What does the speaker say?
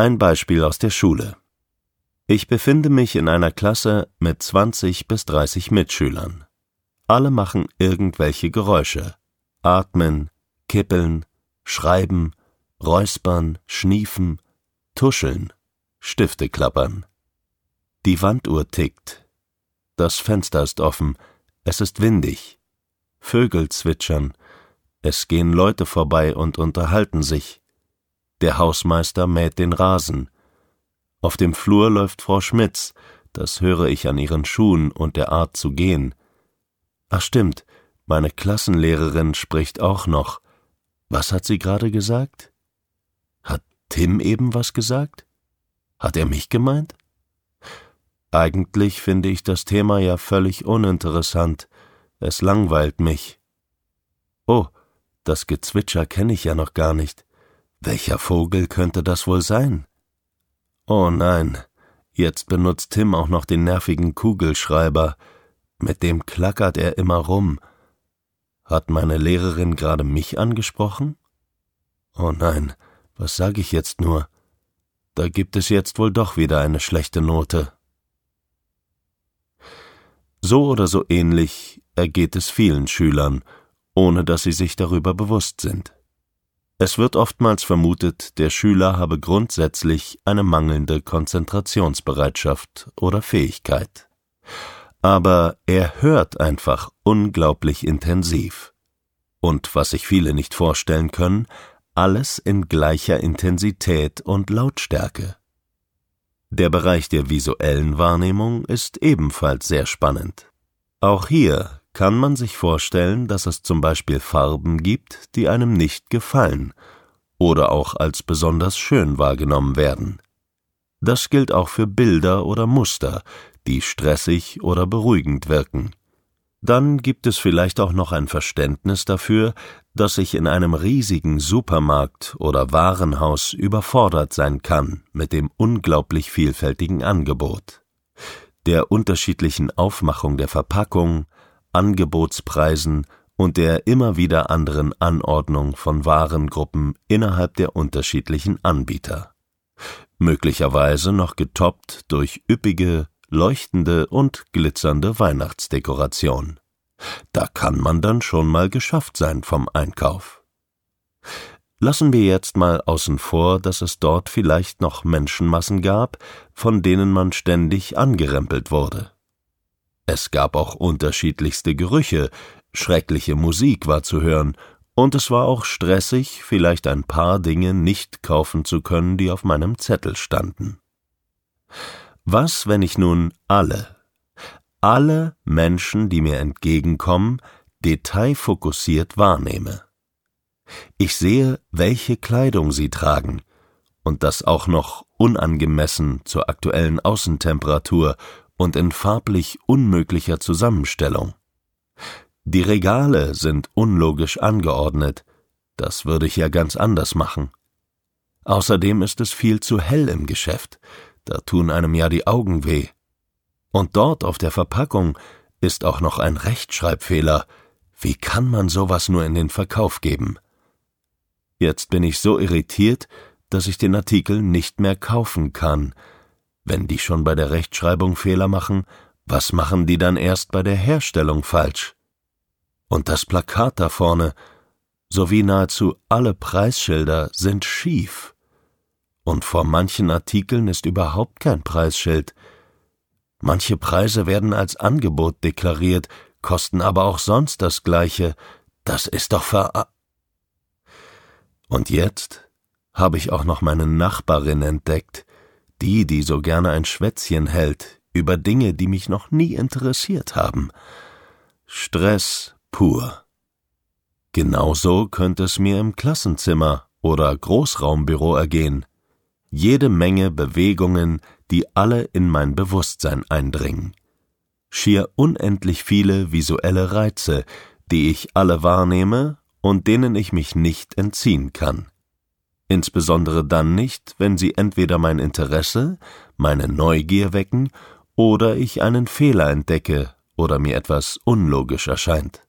Ein Beispiel aus der Schule. Ich befinde mich in einer Klasse mit 20 bis 30 Mitschülern. Alle machen irgendwelche Geräusche. Atmen, kippeln, schreiben, räuspern, schniefen, tuscheln, Stifte klappern. Die Wanduhr tickt. Das Fenster ist offen. Es ist windig. Vögel zwitschern. Es gehen Leute vorbei und unterhalten sich. Der Hausmeister mäht den Rasen. Auf dem Flur läuft Frau Schmitz, das höre ich an ihren Schuhen und der Art zu gehen. Ach stimmt, meine Klassenlehrerin spricht auch noch. Was hat sie gerade gesagt? Hat Tim eben was gesagt? Hat er mich gemeint? Eigentlich finde ich das Thema ja völlig uninteressant. Es langweilt mich. Oh, das Gezwitscher kenne ich ja noch gar nicht. Welcher Vogel könnte das wohl sein? Oh nein, jetzt benutzt Tim auch noch den nervigen Kugelschreiber. Mit dem klackert er immer rum. Hat meine Lehrerin gerade mich angesprochen? Oh nein, was sag ich jetzt nur? Da gibt es jetzt wohl doch wieder eine schlechte Note. So oder so ähnlich ergeht es vielen Schülern, ohne dass sie sich darüber bewusst sind. Es wird oftmals vermutet, der Schüler habe grundsätzlich eine mangelnde Konzentrationsbereitschaft oder Fähigkeit. Aber er hört einfach unglaublich intensiv. Und was sich viele nicht vorstellen können, alles in gleicher Intensität und Lautstärke. Der Bereich der visuellen Wahrnehmung ist ebenfalls sehr spannend. Auch hier kann man sich vorstellen, dass es zum Beispiel Farben gibt, die einem nicht gefallen oder auch als besonders schön wahrgenommen werden. Das gilt auch für Bilder oder Muster, die stressig oder beruhigend wirken. Dann gibt es vielleicht auch noch ein Verständnis dafür, dass ich in einem riesigen Supermarkt oder Warenhaus überfordert sein kann mit dem unglaublich vielfältigen Angebot, der unterschiedlichen Aufmachung der Verpackung, Angebotspreisen und der immer wieder anderen Anordnung von Warengruppen innerhalb der unterschiedlichen Anbieter. Möglicherweise noch getoppt durch üppige, leuchtende und glitzernde Weihnachtsdekoration. Da kann man dann schon mal geschafft sein vom Einkauf. Lassen wir jetzt mal außen vor, dass es dort vielleicht noch Menschenmassen gab, von denen man ständig angerempelt wurde. Es gab auch unterschiedlichste Gerüche, schreckliche Musik war zu hören, und es war auch stressig, vielleicht ein paar Dinge nicht kaufen zu können, die auf meinem Zettel standen. Was, wenn ich nun alle, alle Menschen, die mir entgegenkommen, detailfokussiert wahrnehme? Ich sehe, welche Kleidung sie tragen, und das auch noch unangemessen zur aktuellen Außentemperatur und in farblich unmöglicher Zusammenstellung. Die Regale sind unlogisch angeordnet, das würde ich ja ganz anders machen. Außerdem ist es viel zu hell im Geschäft, da tun einem ja die Augen weh. Und dort auf der Verpackung ist auch noch ein Rechtschreibfehler. Wie kann man sowas nur in den Verkauf geben? Jetzt bin ich so irritiert, dass ich den Artikel nicht mehr kaufen kann. Wenn die schon bei der Rechtschreibung Fehler machen, was machen die dann erst bei der Herstellung falsch? Und das Plakat da vorne, sowie nahezu alle Preisschilder sind schief und vor manchen Artikeln ist überhaupt kein Preisschild. Manche Preise werden als Angebot deklariert, kosten aber auch sonst das gleiche. Das ist doch ver. Und jetzt habe ich auch noch meine Nachbarin entdeckt, die, die so gerne ein Schwätzchen hält über Dinge, die mich noch nie interessiert haben. Stress pur. Genauso könnte es mir im Klassenzimmer oder Großraumbüro ergehen jede Menge Bewegungen, die alle in mein Bewusstsein eindringen. Schier unendlich viele visuelle Reize, die ich alle wahrnehme und denen ich mich nicht entziehen kann. Insbesondere dann nicht, wenn sie entweder mein Interesse, meine Neugier wecken oder ich einen Fehler entdecke oder mir etwas unlogisch erscheint.